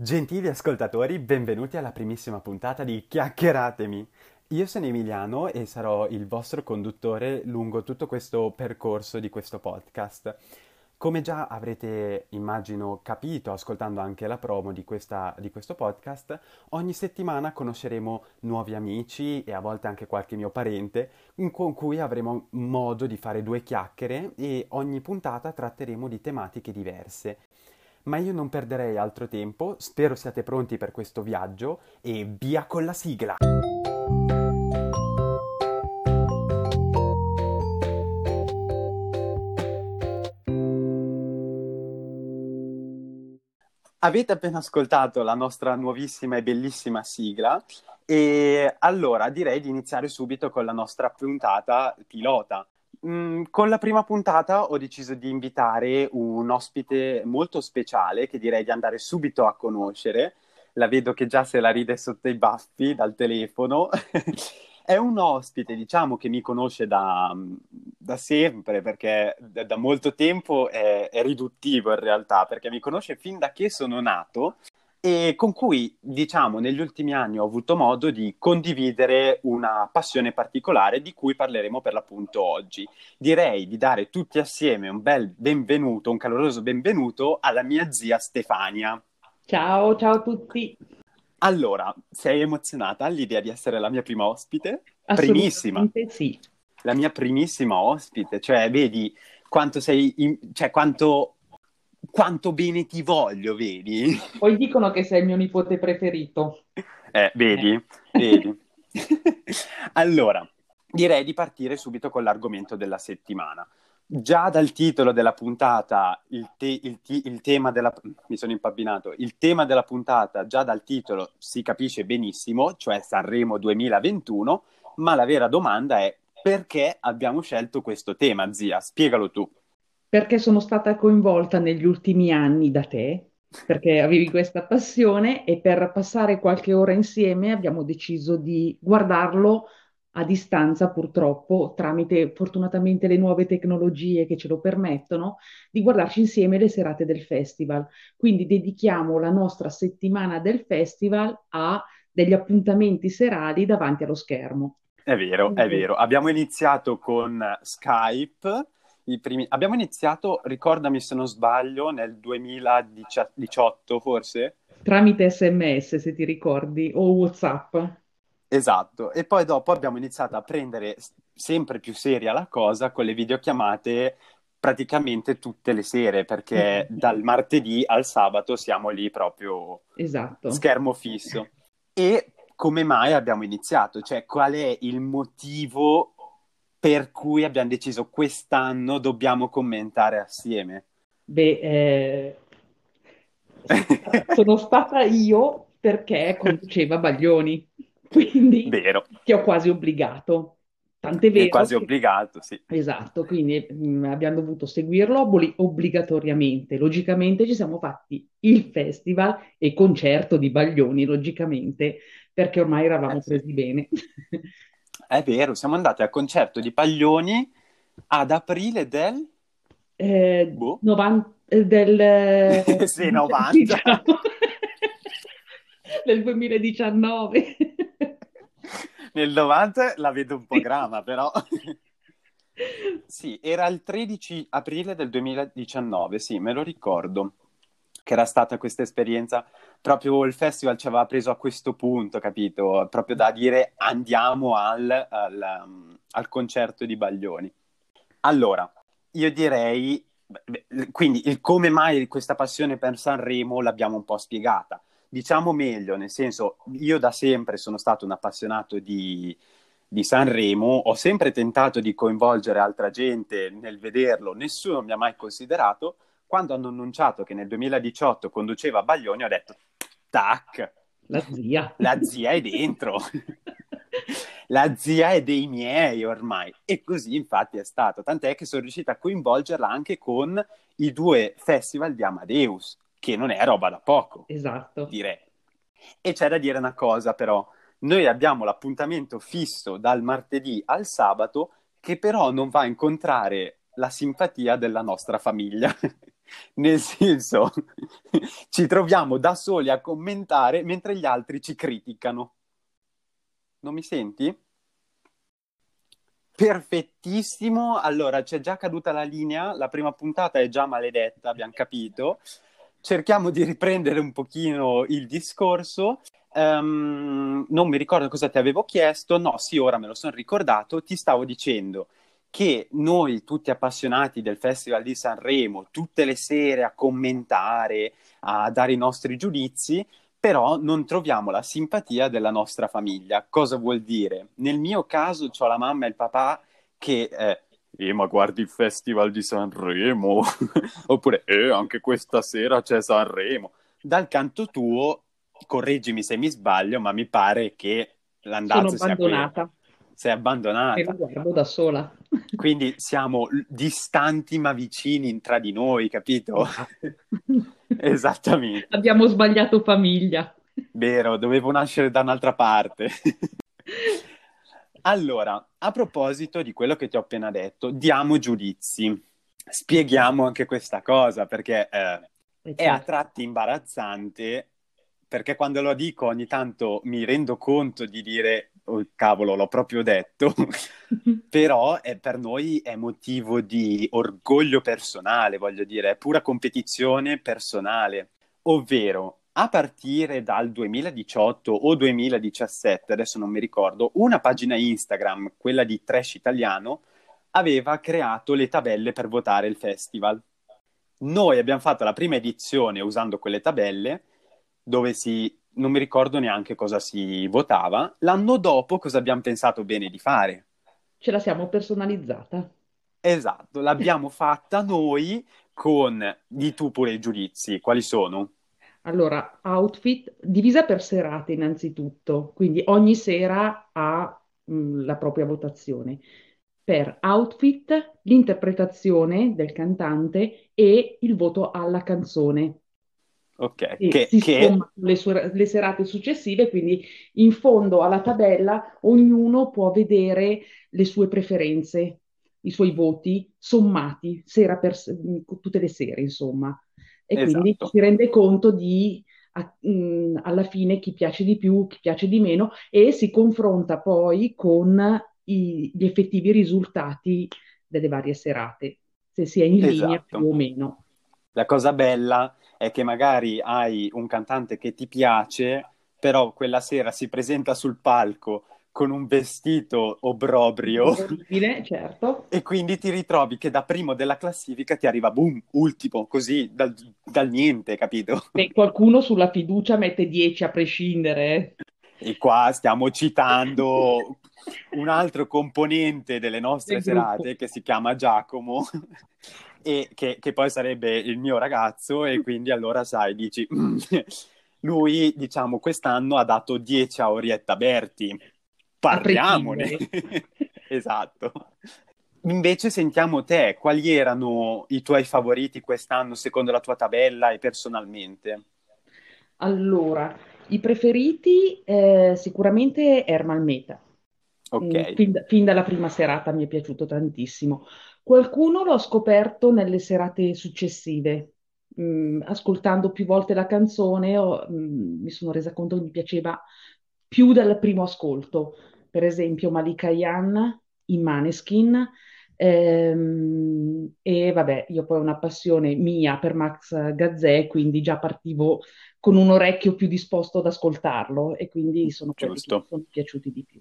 Gentili ascoltatori, benvenuti alla primissima puntata di Chiacchieratemi. Io sono Emiliano e sarò il vostro conduttore lungo tutto questo percorso di questo podcast. Come già avrete, immagino, capito ascoltando anche la promo di, questa, di questo podcast, ogni settimana conosceremo nuovi amici e a volte anche qualche mio parente con cui avremo modo di fare due chiacchiere e ogni puntata tratteremo di tematiche diverse ma io non perderei altro tempo, spero siate pronti per questo viaggio e via con la sigla! Avete appena ascoltato la nostra nuovissima e bellissima sigla e allora direi di iniziare subito con la nostra puntata pilota. Mm, con la prima puntata ho deciso di invitare un ospite molto speciale che direi di andare subito a conoscere. La vedo che già se la ride sotto i baffi dal telefono. È un ospite, diciamo, che mi conosce da, da sempre, perché da, da molto tempo è, è riduttivo in realtà, perché mi conosce fin da che sono nato e con cui, diciamo, negli ultimi anni ho avuto modo di condividere una passione particolare di cui parleremo per l'appunto oggi. Direi di dare tutti assieme un bel benvenuto, un caloroso benvenuto alla mia zia Stefania. Ciao, ciao a tutti. Allora, sei emozionata all'idea di essere la mia prima ospite? Primissima. sì. La mia primissima ospite, cioè vedi quanto sei, in... cioè quanto quanto bene ti voglio, vedi? Poi dicono che sei il mio nipote preferito. Eh, vedi, eh. vedi. allora, direi di partire subito con l'argomento della settimana. Già dal titolo della puntata, il, te- il, t- il tema della... mi sono impabbinato, il tema della puntata, già dal titolo si capisce benissimo, cioè Sanremo 2021, ma la vera domanda è perché abbiamo scelto questo tema, zia? Spiegalo tu perché sono stata coinvolta negli ultimi anni da te, perché avevi questa passione e per passare qualche ora insieme abbiamo deciso di guardarlo a distanza purtroppo, tramite fortunatamente le nuove tecnologie che ce lo permettono, di guardarci insieme le serate del festival. Quindi dedichiamo la nostra settimana del festival a degli appuntamenti serali davanti allo schermo. È vero, è vero. Abbiamo iniziato con Skype primi... Abbiamo iniziato, ricordami se non sbaglio, nel 2018 forse? Tramite sms, se ti ricordi, o WhatsApp. Esatto, e poi dopo abbiamo iniziato a prendere sempre più seria la cosa con le videochiamate praticamente tutte le sere, perché dal martedì al sabato siamo lì proprio esatto. schermo fisso. E come mai abbiamo iniziato? Cioè, qual è il motivo per cui abbiamo deciso quest'anno dobbiamo commentare assieme? Beh, eh... sono stata io perché conduceva Baglioni, quindi Vero. ti ho quasi obbligato. Tant'è vero. È quasi che... obbligato, sì. Esatto, quindi mh, mm, abbiamo dovuto seguirlo obli- obbligatoriamente. Logicamente ci siamo fatti il festival e concerto di Baglioni, logicamente, perché ormai eravamo eh, presi sì. bene. È vero, siamo andati al concerto di Paglioni ad aprile del... Eh, boh. novan- eh, del... sì, 90. Diciamo. del 2019. Nel 90 la vedo un po' grama, però... sì, era il 13 aprile del 2019, sì, me lo ricordo che era stata questa esperienza, proprio il festival ci aveva preso a questo punto, capito? Proprio da dire andiamo al, al, um, al concerto di Baglioni. Allora, io direi, quindi il come mai questa passione per Sanremo l'abbiamo un po' spiegata. Diciamo meglio, nel senso, io da sempre sono stato un appassionato di, di Sanremo, ho sempre tentato di coinvolgere altra gente nel vederlo, nessuno mi ha mai considerato, quando hanno annunciato che nel 2018 conduceva Baglioni, ho detto, tac, la zia. La zia è dentro. la zia è dei miei ormai. E così infatti è stato. Tant'è che sono riuscita a coinvolgerla anche con i due festival di Amadeus, che non è roba da poco. Esatto. Direi. E c'è da dire una cosa però. Noi abbiamo l'appuntamento fisso dal martedì al sabato che però non va a incontrare la simpatia della nostra famiglia. Nel senso, ci troviamo da soli a commentare mentre gli altri ci criticano. Non mi senti? Perfettissimo. Allora, c'è già caduta la linea, la prima puntata è già maledetta, abbiamo capito. Cerchiamo di riprendere un pochino il discorso. Um, non mi ricordo cosa ti avevo chiesto. No, sì, ora me lo sono ricordato. Ti stavo dicendo che noi, tutti appassionati del Festival di Sanremo, tutte le sere a commentare, a dare i nostri giudizi, però non troviamo la simpatia della nostra famiglia. Cosa vuol dire? Nel mio caso ho la mamma e il papà che... Eh, eh, ma guardi il Festival di Sanremo, oppure, eh, anche questa sera c'è Sanremo. Dal canto tuo, correggimi se mi sbaglio, ma mi pare che l'andazzo sia abbandonata. Sei abbandonata. E lo guardo da sola. Quindi siamo distanti ma vicini tra di noi, capito? Esattamente. Abbiamo sbagliato famiglia. Vero, dovevo nascere da un'altra parte. allora, a proposito di quello che ti ho appena detto, diamo giudizi. Spieghiamo anche questa cosa perché eh, eh è a certo. tratti imbarazzante perché quando lo dico ogni tanto mi rendo conto di dire oh, cavolo, l'ho proprio detto, però è, per noi è motivo di orgoglio personale, voglio dire, è pura competizione personale, ovvero a partire dal 2018 o 2017, adesso non mi ricordo, una pagina Instagram, quella di Trash Italiano, aveva creato le tabelle per votare il festival. Noi abbiamo fatto la prima edizione usando quelle tabelle, dove si non mi ricordo neanche cosa si votava. L'anno dopo cosa abbiamo pensato bene di fare? Ce la siamo personalizzata. Esatto, l'abbiamo fatta noi con, di tu pure i giudizi, quali sono? Allora, outfit divisa per serate innanzitutto, quindi ogni sera ha mh, mm, la propria votazione. Per outfit, l'interpretazione del cantante e il voto alla canzone. Ok, e che, si che... le, sue, le serate successive, quindi in fondo alla tabella ognuno può vedere le sue preferenze, i suoi voti sommati, sera per tutte le sere, insomma. E esatto. quindi si rende conto di a, mh, alla fine chi piace di più, chi piace di meno e si confronta poi con i, gli effettivi risultati delle varie serate, se si è in esatto. linea più o meno. La cosa bella è che magari hai un cantante che ti piace, però quella sera si presenta sul palco con un vestito obrobrio. Orribile, certo. E quindi ti ritrovi che da primo della classifica ti arriva, boom, ultimo, così, dal, dal niente, capito? E qualcuno sulla fiducia mette 10 a prescindere. E qua stiamo citando un altro componente delle nostre serate che si chiama Giacomo e che, che, poi sarebbe il mio ragazzo e quindi allora sai, dici, lui diciamo quest'anno ha dato 10 a Orietta Berti, parliamone. esatto. Invece sentiamo te, quali erano i tuoi favoriti quest'anno secondo la tua tabella e personalmente? Allora, i preferiti eh, sicuramente Ermal Meta. Ok. Mm, fin, fin, dalla prima serata mi è piaciuto tantissimo. Qualcuno l'ho scoperto nelle serate successive. Mm, ascoltando più volte la canzone ho, mm, mi sono resa conto che mi piaceva più dal primo ascolto. Per esempio Malika Yan, in Maneskin, ehm, e vabbè, io poi ho una passione mia per Max Gazzè, quindi già partivo con un orecchio più disposto ad ascoltarlo e quindi sono quelli Giusto. che mi sono piaciuti di più.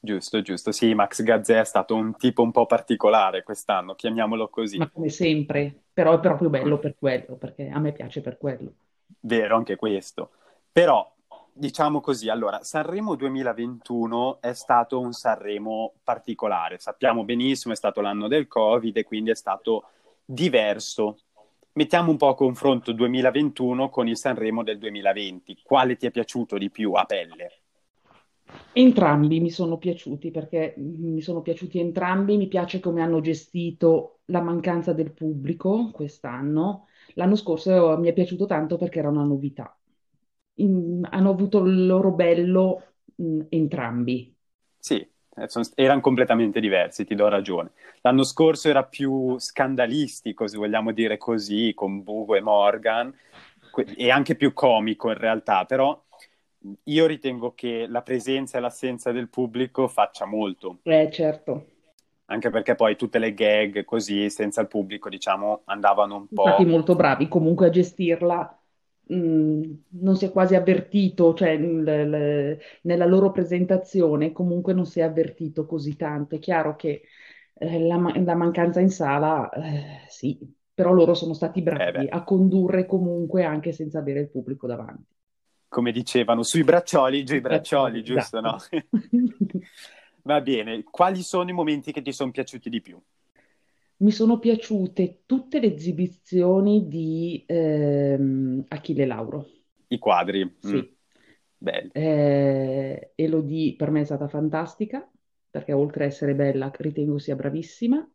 Giusto, giusto. Sì, Max Gazzè è stato un tipo un po' particolare quest'anno, chiamiamolo così. Ma come sempre, però è proprio bello per quello, perché a me piace per quello. Vero, anche questo. Però, diciamo così, allora, Sanremo 2021 è stato un Sanremo particolare. Sappiamo benissimo, è stato l'anno del Covid e quindi è stato diverso. Mettiamo un po' a confronto 2021 con il Sanremo del 2020. Quale ti è piaciuto di più a pelle? Entrambi mi sono piaciuti perché mi sono piaciuti entrambi, mi piace come hanno gestito la mancanza del pubblico quest'anno. L'anno scorso mi è piaciuto tanto perché era una novità. In, hanno avuto il loro bello mh, entrambi. Sì, erano completamente diversi, ti do ragione. L'anno scorso era più scandalistico, se vogliamo dire così, con Bugo e Morgan, e anche più comico in realtà, però io ritengo che la presenza e l'assenza del pubblico faccia molto. Eh, certo. Anche perché poi tutte le gag così, senza il pubblico, diciamo, andavano un po'... Stati molto bravi comunque a gestirla Mm, non si è quasi avvertito, cioè l- l- nella loro presentazione comunque non si è avvertito così tanto. È chiaro che eh, la, ma- la mancanza in sala, eh, sì, però loro sono stati bravi Eh a condurre comunque anche senza avere il pubblico davanti. Come dicevano, sui braccioli, giù i braccioli, giusto, no? Esatto. Va bene, quali sono i momenti che ti sono piaciuti di più? Mi sono piaciute tutte le esibizioni di ehm, Achille Lauro. I quadri, mm, Sì. belli. Eh, Elodie per me è stata fantastica, perché oltre a essere bella, ritengo sia bravissima.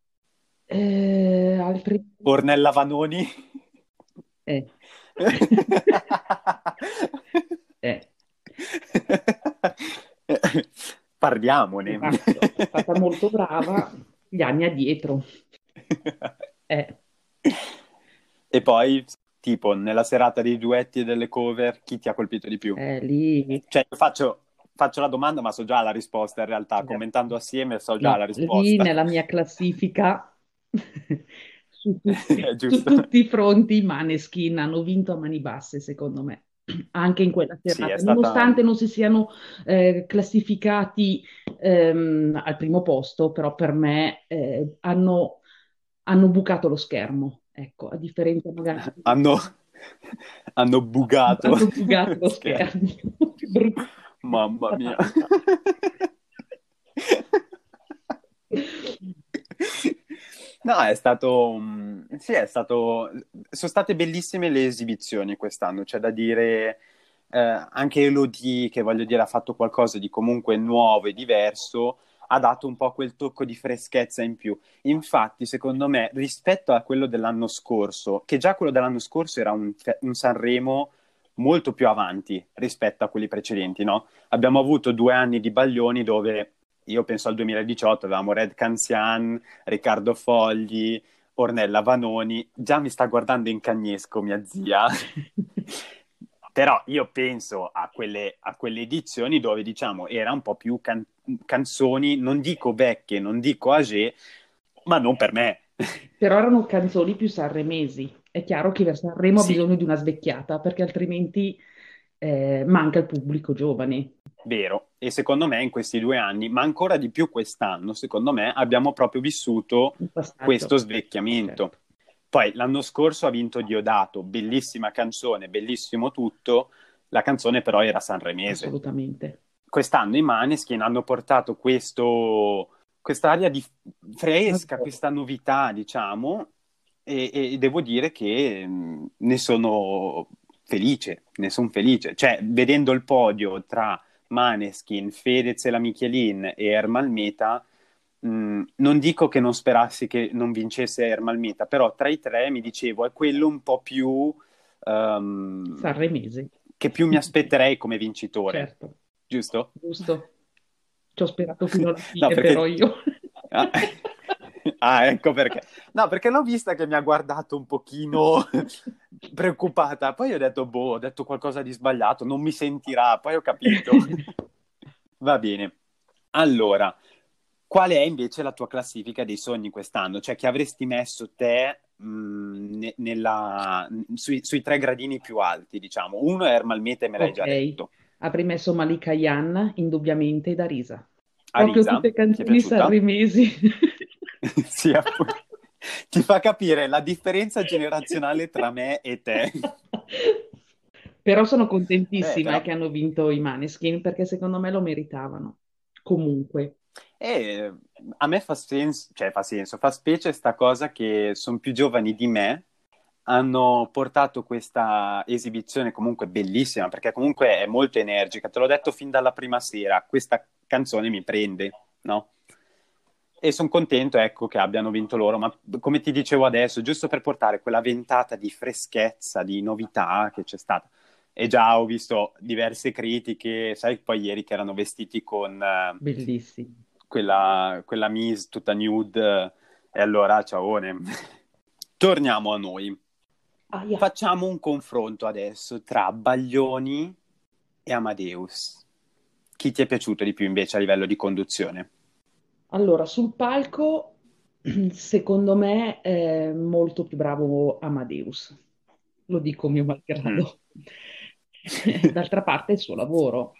Eh, altri... Ornella Vanoni. Eh, Parliamone. esatto, è stata molto brava gli anni addietro. Eh, E poi, tipo, nella serata dei duetti e delle cover, chi ti ha colpito di più? eh, lì, Cioè, io faccio, faccio la domanda, ma so già la risposta in realtà. Esatto. Commentando assieme so già no, la lì risposta. nella mia classifica, su tutti, È su tutti i fronti, i Maneskin hanno vinto a mani basse, secondo me. Anche in quella serata, stata... nonostante non si siano eh, classificati ehm, al primo posto, però per me eh, hanno, hanno bucato lo schermo. Ecco, a differenza magari Hanno, hanno bugato hanno bugato lo schermo. schermo. Mamma mia. No, è stato, mm, sì, è stato, sono state bellissime le esibizioni quest'anno, c'è da dire, eh, anche Elodie, che voglio dire ha fatto qualcosa di comunque nuovo e diverso, ha dato un po' quel tocco di freschezza in più. Infatti, secondo me, rispetto a quello dell'anno scorso, che già quello dell'anno scorso era un, un Sanremo molto più avanti rispetto a quelli precedenti, no? Abbiamo avuto due anni di baglioni dove io penso al 2018 avevamo Red Canzian, Riccardo Fogli, Ornella Vanoni, già mi sta guardando in cagnesco mia zia. Però io penso a quelle, a quelle edizioni dove diciamo era un po' più can- canzoni, non dico vecchie, non dico age, ma non per me. Però erano canzoni più sanremesi. È chiaro che per Sanremo ha Sì. bisogno di una svecchiata, perché altrimenti eh, manca il pubblico giovane. Vero, e secondo me in questi due anni, ma ancora di più quest'anno, secondo me abbiamo proprio vissuto questo svecchiamento. Certo. Poi l'anno scorso ha vinto Diodato, bellissima canzone, bellissimo tutto, la canzone però era sanremese. Assolutamente. Quest'anno i Maneskin hanno portato questo, quest'aria di fresca, questa novità, diciamo, e, e devo dire che mh, ne sono felice, ne sono felice. Cioè, vedendo il podio tra Maneskin, Fedez e la Michelin e Ermal Meta, mh, non dico che non sperassi che non vincesse Ermal Meta, però tra i tre mi dicevo è quello un po' più ehm, Sanremese. che più mi aspetterei come vincitore, Certo, giusto? giusto. Ci ho sperato fino alla fine, No, perché- però io. Ah. Ecco perché. No, perché l'ho vista che mi ha guardato un pochino preoccupata. Poi ho detto, boh, ho detto qualcosa di sbagliato, non mi sentirà. Poi ho capito. Va bene. Allora, qual è invece la tua classifica dei sogni quest'anno? Cioè, che avresti messo te mh, ne- nella- sui, sui tre gradini più alti, diciamo? Uno è Ermal Meta e me l'hai già Ok. detto. Avrei messo Malika Yan, indubbiamente, da Risa. Proprio Arisa, tutte ti è canzoni sanremesi. Sì, appunto. Ti fa capire la differenza generazionale tra me e te. Però sono contentissima Eh, però- che hanno vinto i Maneskin perché secondo me lo meritavano. Comunque, E a me fa senso, cioè fa senso, fa specie sta cosa che sono più giovani di me, hanno portato questa esibizione comunque bellissima, perché comunque è molto energica, te l'ho detto fin dalla prima sera, questa canzone mi prende, no? E sono contento, ecco, che abbiano vinto loro, ma come ti dicevo adesso, giusto per portare quella ventata di freschezza, di novità che c'è stata. E già ho visto diverse critiche, sai, poi ieri che erano vestiti con... eh, bellissimi. quella, quella Miss tutta nude, e allora ciaone. Torniamo a noi. Ah, yeah. Facciamo un confronto adesso tra Baglioni e Amadeus. Chi ti è piaciuto di più invece a livello di conduzione? Allora, sul palco, secondo me è molto più bravo Amadeus. Lo dico mio malgrado. D'altra parte è il suo lavoro.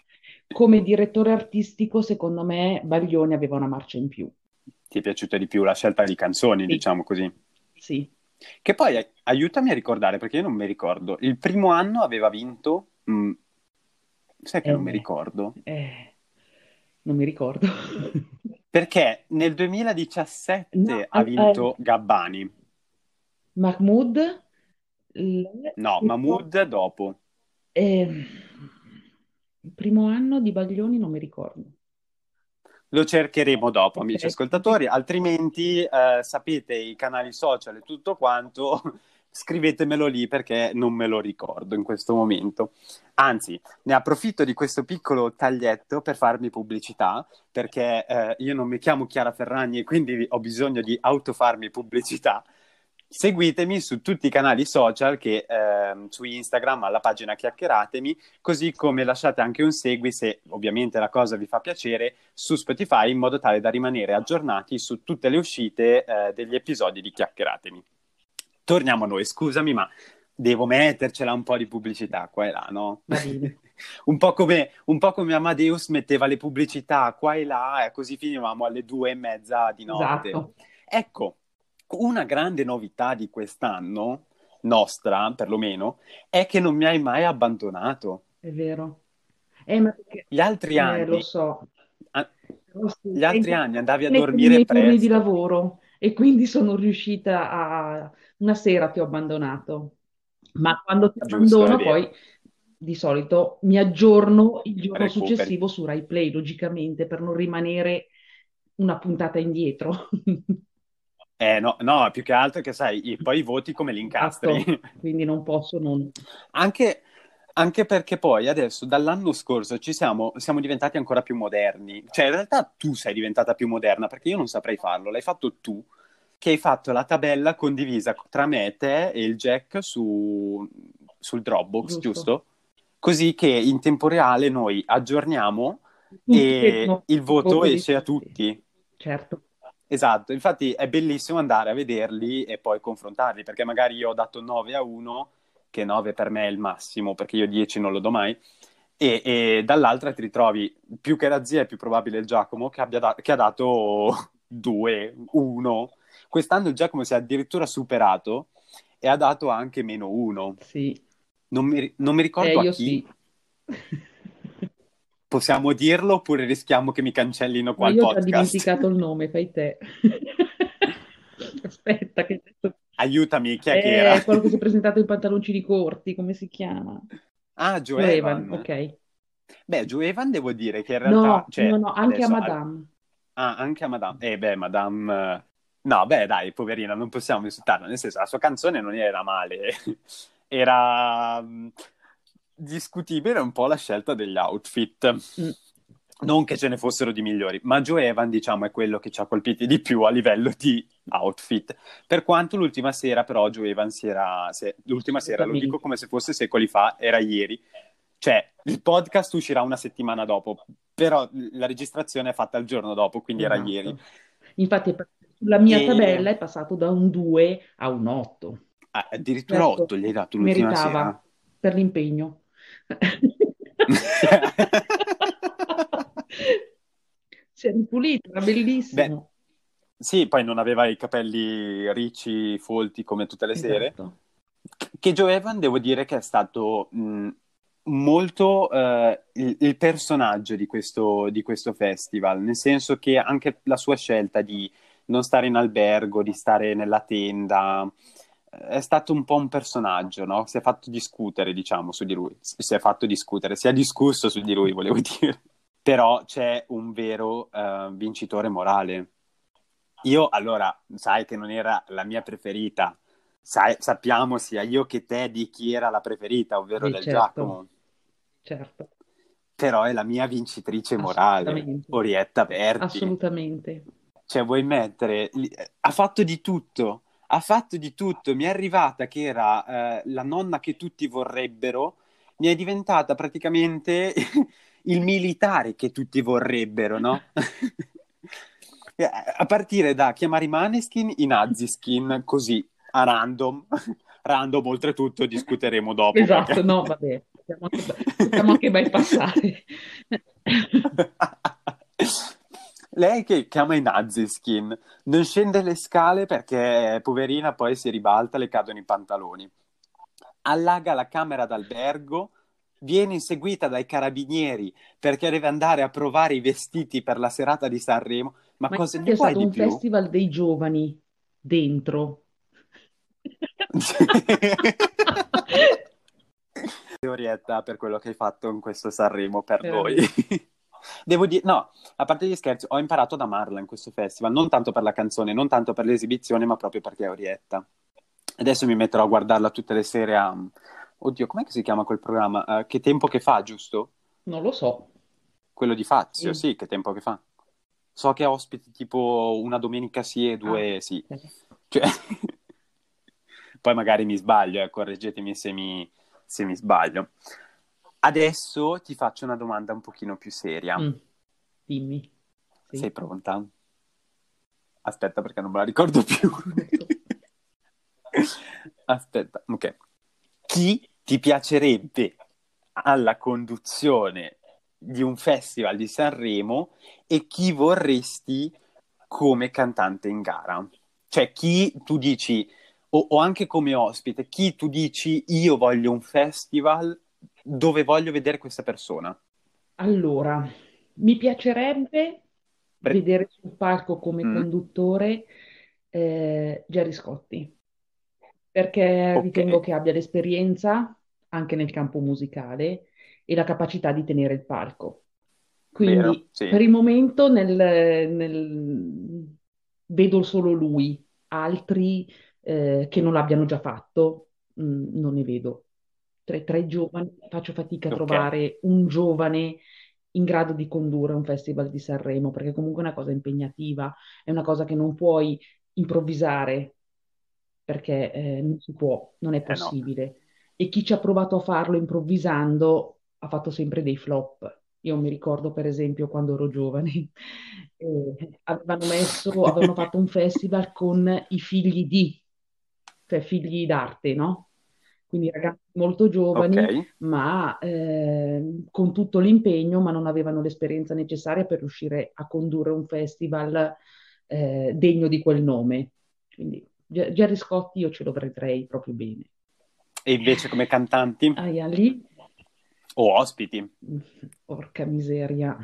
Come direttore artistico, secondo me, Baglioni aveva una marcia in più. Ti è piaciuta di più la scelta di canzoni, Sì. diciamo così? Sì, Che poi ai- aiutami a ricordare, perché io non mi ricordo. Il primo anno aveva vinto. mm, sai che non mi Eh. ricordo? eh, non mi ricordo. Perché nel 2017 No, ha eh, vinto Gabbani. Mahmood, l- No, Mahmood dopo. eh, il primo anno di Baglioni non mi ricordo. Lo cercheremo dopo, Ok. amici ascoltatori, altrimenti eh, sapete i canali social e tutto quanto, scrivetemelo lì perché non me lo ricordo in questo momento. Anzi, ne approfitto di questo piccolo taglietto per farmi pubblicità, perché eh, io non mi chiamo Chiara Ferragni e quindi ho bisogno di autofarmi pubblicità. Seguitemi su tutti i canali social che ehm, su Instagram alla pagina Chiacchieratemi, così come lasciate anche un segui se ovviamente la cosa vi fa piacere su Spotify in modo tale da rimanere aggiornati su tutte le uscite eh, degli episodi di Chiacchieratemi. Torniamo a noi, scusami, ma devo mettercela un po' di pubblicità qua e là, no? Un, po come, un po' come Amadeus metteva le pubblicità qua e là e così finivamo alle due e mezza di notte. Esatto. Ecco, una grande novità di quest'anno, nostra perlomeno, è che non mi hai mai abbandonato. È vero. Eh, ma perché- Gli altri eh, anni, lo so. a- Però sì, gli altri anni andavi a nei dormire miei turni di presto. lavoro e quindi sono riuscita a... Una sera ti ho abbandonato, ma quando ti abbandono poi di solito mi aggiorno il giorno Recuperi. successivo su Rai Play, logicamente, per non rimanere una puntata indietro. Eh, no, no, più che altro che sai, poi i voti come li incastri. Esatto, quindi non posso non... Anche, anche perché poi adesso, dall'anno scorso, ci siamo, siamo diventati ancora più moderni. Cioè, in realtà tu sei diventata più moderna, perché io non saprei farlo. L'hai fatto tu, che hai fatto la tabella condivisa tra me, te e il Jack su, sul Dropbox, Giusto. giusto? Così che in tempo reale noi aggiorniamo Tutti e il voto esce a tutti. Certo, Esatto, infatti è bellissimo andare a vederli e poi confrontarli, perché magari io ho dato 9 a 1, che 9 per me è il massimo, perché io 10 non lo do mai, e, e dall'altra ti ritrovi, più che la zia è più probabile il Giacomo, che, abbia da- che ha dato 2, 1. Quest'anno il Giacomo si è addirittura superato e ha dato anche meno 1. sì. Non mi, non mi Eh, ricordo a io chi, sì. possiamo dirlo oppure rischiamo che mi cancellino qua Ma il io ho già podcast? dimenticato il nome, fai te. Aspetta, che Aiutami, chi è che è era? quello che si è presentato in pantaloncini corti, come si chiama? Ah, Joe Joe Evan. Evan, ok. Beh, Joe Evan devo dire che in realtà... No, cioè, no, no, anche a adesso- Madame. Ah, anche a Madame. Eh beh, Madame... No, beh, dai, poverina, non possiamo insultarla. Nel senso, la sua canzone non era male. Era mm, discutibile un po' la scelta degli outfit. Mm. Non che ce ne fossero di migliori, ma Joe Evan, diciamo, è quello che ci ha colpiti di più a livello di outfit. Per quanto l'ultima sera, però, Joe Evan si era... se- L'ultima sera, lo dico come se fosse secoli fa, era ieri. Cioè, il podcast uscirà una settimana dopo, però la registrazione è fatta il giorno dopo, quindi era Esatto. ieri. Infatti, sulla mia E- tabella è passato da un 2 a un 8. Ah, addirittura Certo, 8 gli hai dato l'ultima Meritava per l'impegno. sera. Si è ripulito, era bellissimo. Sì, poi non aveva i capelli ricci, folti come tutte le sere. Esatto. Che Joe Evan devo dire che è stato mh, molto eh, il, il personaggio di questo, di questo festival, nel senso che anche la sua scelta di non stare in albergo, di stare nella tenda, è stato un po' un personaggio, no? Si è fatto discutere, diciamo, su di lui. Si è fatto discutere, si è discusso su di lui, volevo dire. Però c'è un vero eh, vincitore morale. Io, allora, sai che non era la mia preferita, Sai- sappiamo sia io che te di chi era la preferita, ovvero Sì, del certo. Giacomo. Certo. però è la mia vincitrice morale, Orietta Berti. Assolutamente. Cioè, vuoi mettere... Ha fatto di tutto, ha fatto di tutto. Mi è arrivata che era eh, la nonna che tutti vorrebbero, mi è diventata praticamente il militare che tutti vorrebbero, no? Eh, a partire da chiamare i Maneskin i Naziskin, così, a random. random, oltretutto, discuteremo dopo. Esatto, perché... no, vabbè, possiamo anche, possiamo anche bypassare. Lei che chiama i Naziskin non scende le scale perché, poverina, poi si ribalta, le cadono i pantaloni. Allaga la camera d'albergo viene inseguita dai carabinieri perché deve andare a provare i vestiti per la serata di Sanremo. Ma, Ma cosa è stato un più? festival dei giovani dentro. Orietta per quello che hai fatto in questo Sanremo per eh. noi. Devo dire, no, a parte gli scherzi, ho imparato ad amarla in questo festival, non tanto per la canzone, non tanto per l'esibizione, ma proprio perché è Orietta. Adesso mi metterò a guardarla tutte le sere a, Oddio, com'è che si chiama quel programma? Uh, che tempo che fa, giusto? Non lo so. Quello di Fazio, mm. sì, che tempo che fa. So che ospiti tipo una domenica sì e due ah, sì. Cioè... Poi magari mi sbaglio, eh, correggetemi se mi, se mi, sbaglio. Adesso ti faccio una domanda un pochino più seria. Mm. Dimmi. Sì. Sei pronta? Aspetta perché non me la ricordo più. Aspetta, ok chi ti piacerebbe alla conduzione di un festival di Sanremo e chi vorresti come cantante in gara? Cioè, chi tu dici, o, o, anche come ospite, chi tu dici io voglio un festival dove voglio vedere questa persona? Allora, mi piacerebbe Pre- vedere sul palco come mm. conduttore eh, Gerry Scotti perché okay. ritengo che abbia l'esperienza anche nel campo musicale e la capacità di tenere il palco. Quindi Vero, sì. per il momento nel, nel... vedo solo lui, altri eh, che non l'abbiano già fatto mh, mm, non ne vedo. Tra, tra, i giovani faccio fatica a okay. trovare un giovane in grado di condurre un festival di Sanremo, perché comunque è una cosa impegnativa, è una cosa che non puoi improvvisare perché eh, non si può, non è possibile. Eh no. E chi ci ha provato a farlo improvvisando ha fatto sempre dei flop. Io mi ricordo, per esempio, quando ero giovane, eh, avevano, messo, avevano fatto un festival con i figli di, cioè figli d'arte, no? Quindi ragazzi molto giovani, okay. ma eh, con tutto l'impegno, ma non avevano l'esperienza necessaria per riuscire a condurre un festival eh, degno di quel nome. Quindi Gerry Scotti io ce lo vedrei proprio bene. E invece come cantanti? Ah, lì? O ospiti? Porca miseria.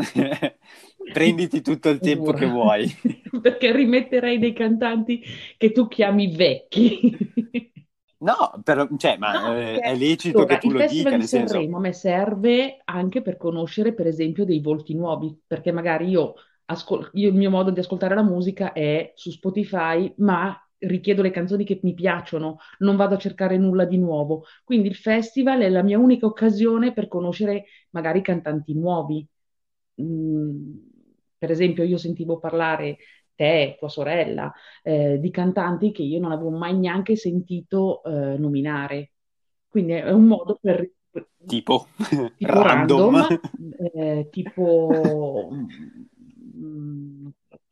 Prenditi tutto il tempo che vuoi. Perché rimetterei dei cantanti che tu chiami vecchi. No, però, cioè, ma no, eh, è lecito allora, che tu lo dica, nel senso... Sanremo a me serve anche per conoscere, per esempio, dei volti nuovi, perché magari io ascol- io, il mio modo di ascoltare la musica è su Spotify, ma richiedo le canzoni che mi piacciono, non vado a cercare nulla di nuovo. Quindi il festival è la mia unica occasione per conoscere magari cantanti nuovi. Mm, per esempio, io sentivo parlare te, tua sorella, eh, di cantanti che io non avevo mai neanche sentito eh, nominare. Quindi è un modo per tipo, tipo random, random eh, tipo Mm,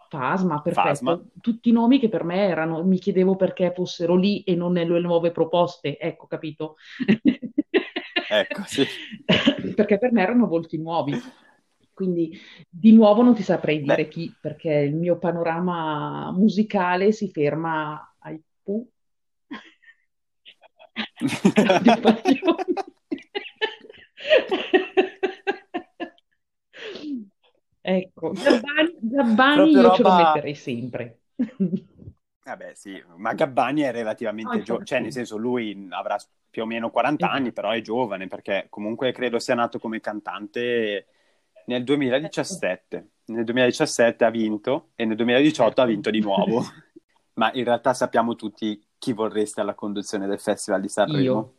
Fasma, perfetto. Fasma. Tutti i nomi che per me erano, mi chiedevo perché fossero lì e non nelle nuove proposte, ecco, capito? ecco, sì. perché per me erano volti nuovi. Quindi di nuovo non ti saprei dire Beh. chi, perché il mio panorama musicale si ferma ai Pooh. Ecco, Gabbani, Gabbani io roba... ce lo metterei sempre. Vabbè, sì, ma Gabbani è relativamente giovane, cioè nel senso lui avrà più o meno 40 esatto. anni, però è giovane perché comunque credo sia nato come cantante nel 2017. Nel 2017 ha vinto e nel 2018 ha vinto di nuovo. ma in realtà sappiamo tutti chi vorreste alla conduzione del Festival di Sanremo.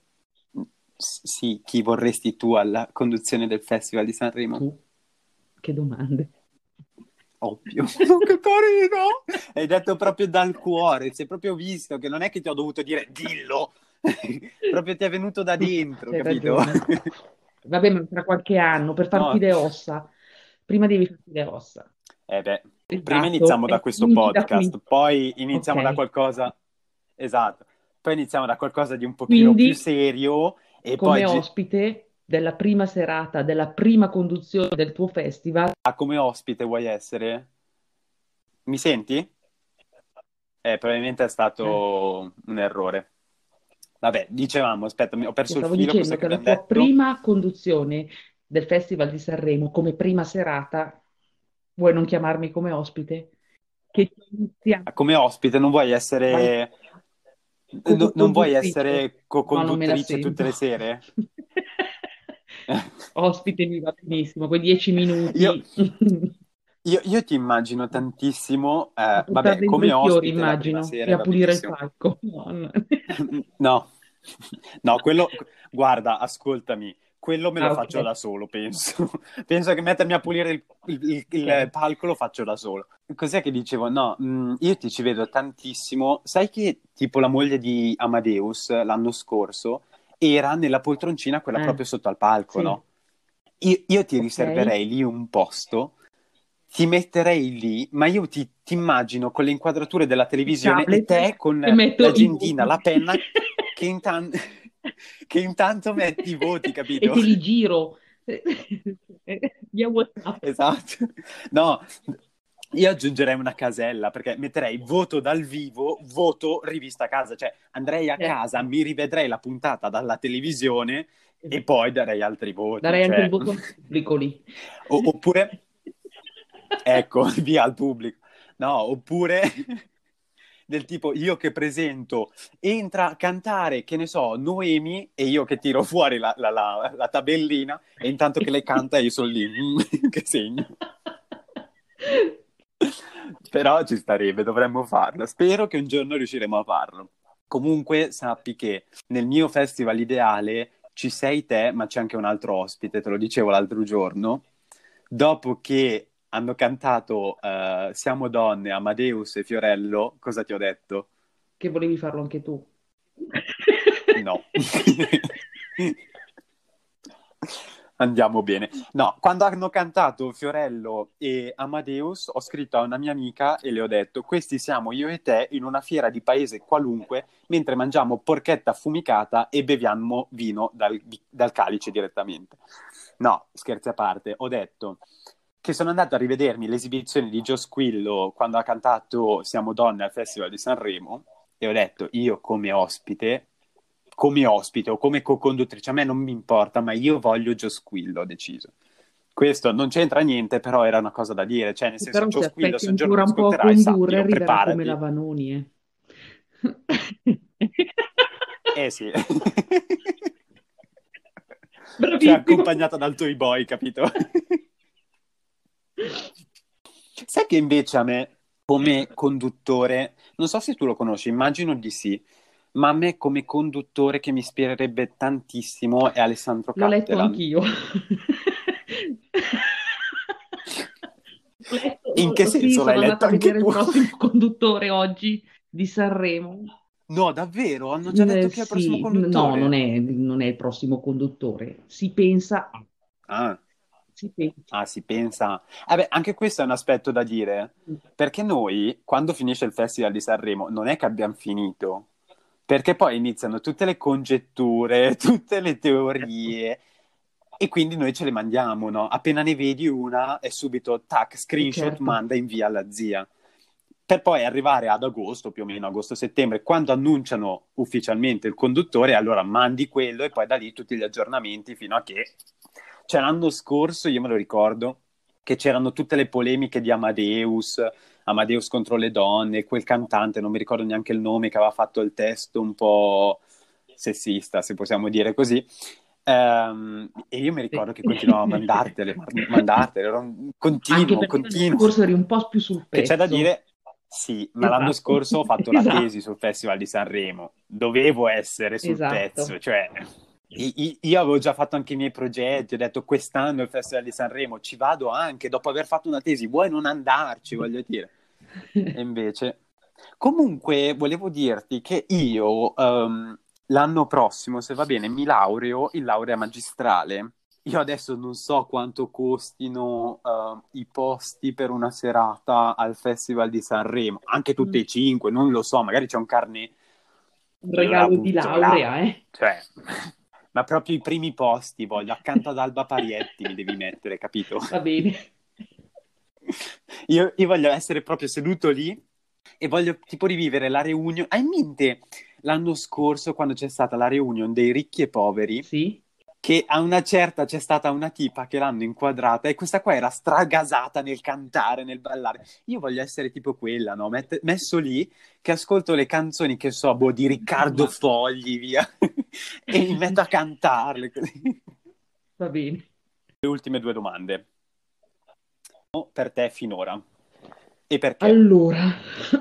Io. S- sì, chi vorresti tu alla conduzione del Festival di Sanremo? Tu? Che domande. Ovvio. che carino! Hai detto proprio dal cuore, si è proprio visto che non è che ti ho dovuto dire dillo, proprio ti è venuto da dentro, Hai capito? Vabbè, ma tra qualche anno, per farti No. le ossa, prima devi farti le ossa. Eh beh, Esatto, prima iniziamo da questo da podcast, poi iniziamo Ok. da qualcosa... Esatto, poi iniziamo da qualcosa di un pochino Quindi, più serio e come poi ospite della prima serata, della prima conduzione del tuo festival, ah, come ospite vuoi essere? Mi senti? Eh, probabilmente è eh, stato un errore. Vabbè, dicevamo, aspetta, mi- ho perso il stavo filo, dicendo che che la abbiamo tua detto? prima conduzione del Festival di Sanremo come prima serata, vuoi non chiamarmi come ospite? Che inizia Ah, Come ospite non vuoi essere... no- non vuoi essere ma non me la co-conduttrice tutte le sento. sere? Ospite mi va benissimo, quei dieci Io, minuti io, io ti immagino tantissimo, eh, vabbè, come ospite immagino, sera e a pulire il palco. No, no. Quello, guarda, ascoltami, quello me lo Ah, faccio ok, da solo, penso. Penso che mettermi a pulire il, il- il- ok. il palco lo faccio da solo. Cos'è che dicevo? No, mh, io ti ci vedo tantissimo. Sai che tipo la moglie di Amadeus l'anno scorso era nella poltroncina quella Eh, proprio sotto al palco, sì, no? Io, io ti ok. riserverei lì un posto, ti metterei lì, ma io ti, ti immagino con le inquadrature della televisione e tablet te con e l'agendina, voti. la penna che, intan- che intanto metti i voti, E capito? te li giro via WhatsApp. Esatto. No, io aggiungerei una casella perché metterei voto dal vivo, voto rivista a casa, cioè andrei a Cioè, casa, mi rivedrei la puntata dalla televisione e poi darei altri voti, Darei anche il cioè... voto pubblico lì. Oppure, ecco, via al pubblico. No, oppure del tipo io che presento, entra a cantare, che ne so, Noemi e io che tiro fuori la, la- la- la tabellina e intanto che lei canta io sono lì, che segno. Però ci starebbe, dovremmo farlo. Spero che un giorno riusciremo a farlo. Comunque sappi che nel mio festival ideale ci sei te, ma c'è anche un altro ospite, te lo dicevo l'altro giorno. Dopo che hanno cantato eh, Siamo donne, Amadeus e Fiorello, cosa ti ho detto? Che volevi farlo anche tu. No. Andiamo bene. No, quando hanno cantato Fiorello e Amadeus, ho scritto a una mia amica e le ho detto: Questi siamo io e te in una fiera di paese qualunque, mentre mangiamo porchetta affumicata e beviamo vino dal, dal calice direttamente. No, scherzi a parte, ho detto che sono andato a rivedermi l'esibizione di Gio Squillo quando ha cantato Siamo donne al Festival di Sanremo e ho detto: Io come ospite come ospite o come co-conduttrice, a me non mi importa, ma io voglio Gio Squillo, ho deciso. Questo non c'entra niente, però era una cosa da dire, cioè nel senso Gio Squillo se un giorno a ascolterai, sappilo, arriverà come preparati. la Vanoni. eh. Eh sì. Cioè Bravissimo. accompagnata dal Toy Boy, capito? Sai che invece a me, come conduttore, non so se tu lo conosci, immagino di sì, ma a me come conduttore che mi ispirerebbe tantissimo è Alessandro L'ho letto Cattelan. anch'io. L'ho letto- In che sì, senso sono l'hai andata letto anche il tu? prossimo conduttore oggi di Sanremo. No, davvero? Hanno già detto Eh, chi è il prossimo sì, no, conduttore? non è, non è il prossimo conduttore. Si pensa a, Ah, si pensa. ah, si pensa. Vabbè, anche questo è un aspetto da dire, perché noi, quando finisce il Festival di Sanremo, non è che abbiamo finito, perché poi iniziano tutte le congetture, tutte le teorie, e quindi noi ce le mandiamo, no? Appena ne vedi una, è subito, tac, screenshot, certo. manda, invia alla zia. Per poi arrivare ad agosto, più o meno agosto-settembre, quando annunciano ufficialmente il conduttore, allora mandi quello e poi da lì tutti gli aggiornamenti fino a che... Cioè l'anno scorso, io me lo ricordo, che c'erano tutte le polemiche di Amadeus, Amadeus contro le donne, quel cantante, non mi ricordo neanche il nome, che aveva fatto il testo un po' sessista, se possiamo dire così. Ehm, e io mi ricordo che continuavo a mandartele, mandartele, ero continuo, perché l'anno continuo. scorso eri un po' più sul Che c'è da pezzo. dire, sì, ma l'anno Esatto. scorso ho fatto la Esatto. tesi sul Festival di Sanremo, dovevo essere sul Esatto. pezzo, cioè io avevo già fatto anche i miei progetti, ho detto quest'anno il Festival di Sanremo ci vado anche dopo aver fatto una tesi, vuoi non andarci, voglio dire. E invece... Comunque volevo dirti che io um, l'anno prossimo, se va bene, mi laureo in laurea magistrale. Io adesso non so quanto costino uh, i posti per una serata al Festival di Sanremo, anche tutte mm. e cinque, non lo so, magari c'è un carnet. Un regalo di laurea, là. eh? Cioè, ma proprio i primi posti voglio, accanto ad Alba Parietti mi devi mettere, capito? Va bene. Io, io voglio essere proprio seduto lì e voglio tipo rivivere la reunion. Hai in mente l'anno scorso quando c'è stata la reunion dei ricchi e poveri? Sì. Che a una certa c'è stata una tipa che l'hanno inquadrata e questa qua era stragasata nel cantare, nel ballare. Io voglio essere tipo quella, no? Met- messo lì che ascolto le canzoni che so, boh, di Riccardo Fogli, via, e mi metto a cantarle. Va bene. Le ultime due domande. Per te finora. E perché? Allora,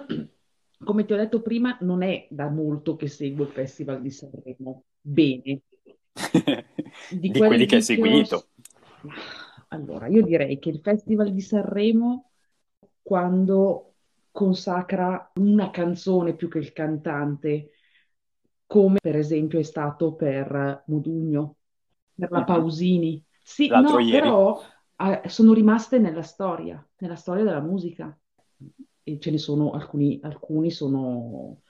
come ti ho detto prima, non è da molto che seguo il Festival di Sanremo. Bene. di, di quelli che hai seguito. Ho... Allora, io direi che il Festival di Sanremo, quando consacra una canzone più che il cantante, come per esempio è stato per Modugno, per la Pausini. Sì, L'altro no, ieri. però eh, sono rimaste nella storia, nella storia della musica e ce ne sono alcuni, alcuni sono,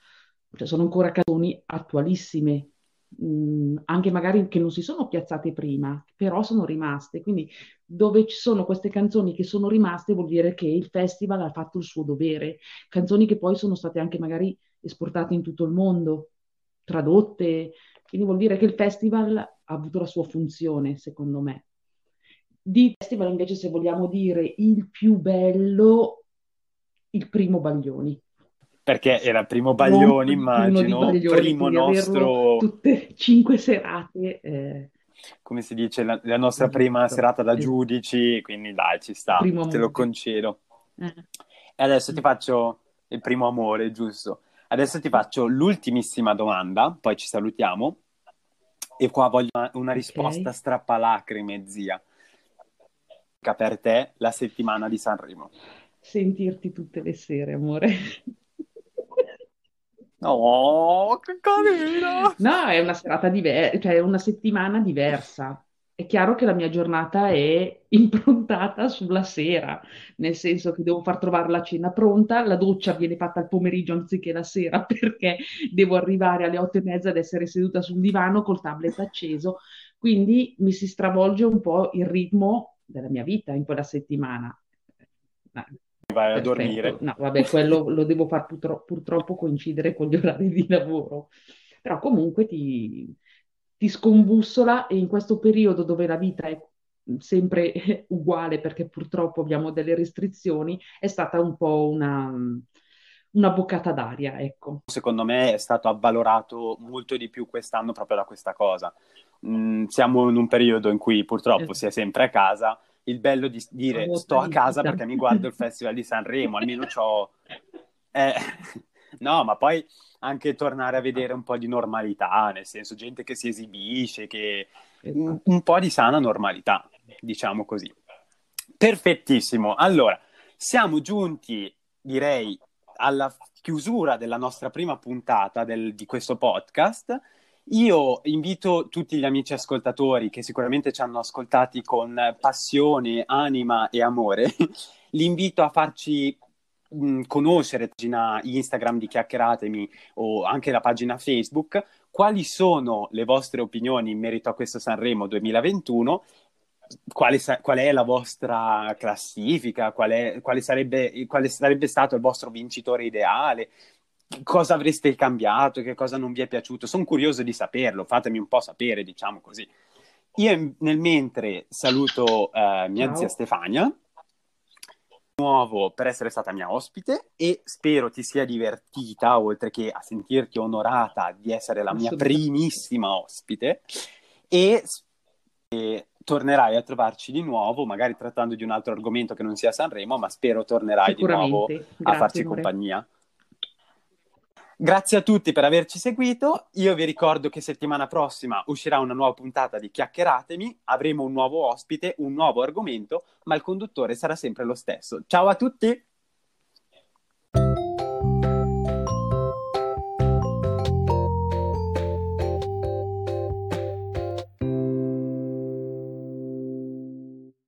cioè sono ancora canzoni attualissime, mh, mm, anche magari che non si sono piazzate prima, però sono rimaste. Quindi dove ci sono queste canzoni che sono rimaste vuol dire che il festival ha fatto il suo dovere, canzoni che poi sono state anche magari esportate in tutto il mondo, tradotte, quindi vuol dire che il festival ha avuto la sua funzione, secondo me. Di festival invece, se vogliamo dire il più bello, il primo Baglioni. Perché era il primo Baglioni, immagino, Baglioni, primo nostro... Tutte cinque serate. Eh... Come si dice, la, la nostra prima serata da giudici, quindi dai, ci sta, primo te lo concedo. Eh. E adesso ti faccio il primo amore, giusto? Adesso ti faccio l'ultimissima domanda, poi ci salutiamo. E qua voglio una, una risposta okay. strappalacrime, zia. Per te la settimana di Sanremo sentirti tutte le sere, amore. No, che carino! No, è una serata diversa, cioè è una settimana diversa. È chiaro che la mia giornata è improntata sulla sera, nel senso che devo far trovare la cena pronta, la doccia viene fatta al pomeriggio anziché la sera perché devo arrivare alle otto e mezza ad essere seduta sul divano col tablet acceso, quindi mi si stravolge un po' il ritmo della mia vita in quella settimana vai a dormire. No, vabbè, quello lo devo far purtro- purtroppo coincidere con gli orari di lavoro. Però comunque ti, ti scombussola e in questo periodo dove la vita è sempre uguale perché purtroppo abbiamo delle restrizioni, è stata un po' una, una boccata d'aria, ecco. Secondo me è stato avvalorato molto di più quest'anno proprio da questa cosa. Mm, siamo in un periodo in cui purtroppo eh. si è sempre a casa il bello di dire sto a casa perché mi guardo il Festival di Sanremo, almeno c'ho... Eh, no, ma poi anche tornare a vedere un po' di normalità, nel senso gente che si esibisce, che... un, esatto. un po' di sana normalità, diciamo così. Perfettissimo. Allora, siamo giunti, direi, alla chiusura della nostra prima puntata del, di questo podcast. Io invito tutti gli amici ascoltatori che sicuramente ci hanno ascoltati con passione, anima e amore, li invito a farci mh, conoscere la pagina Instagram di Chiacchieratemi o anche la pagina Facebook, quali sono le vostre opinioni in merito a questo Sanremo 2021 quale, sa- qual, è la vostra classifica, qual è, quale, sarebbe, quale, sarebbe, stato il vostro vincitore ideale, cosa avreste cambiato, che cosa non vi è piaciuto. Sono curioso di saperlo, fatemi un po' sapere, diciamo così. Io nel mentre saluto uh, mia Ciao. zia Stefania, nuovo per essere stata mia ospite e spero ti sia divertita, oltre che a sentirti onorata di essere la mia primissima ospite e, e tornerai a trovarci di nuovo, magari trattando di un altro argomento che non sia Sanremo, ma spero tornerai di nuovo a farci amore. compagnia. Grazie a tutti per averci seguito. Io vi ricordo che settimana prossima uscirà una nuova puntata di Chiacchieratemi. Avremo un nuovo ospite, un nuovo argomento, ma il conduttore sarà sempre lo stesso. Ciao a tutti!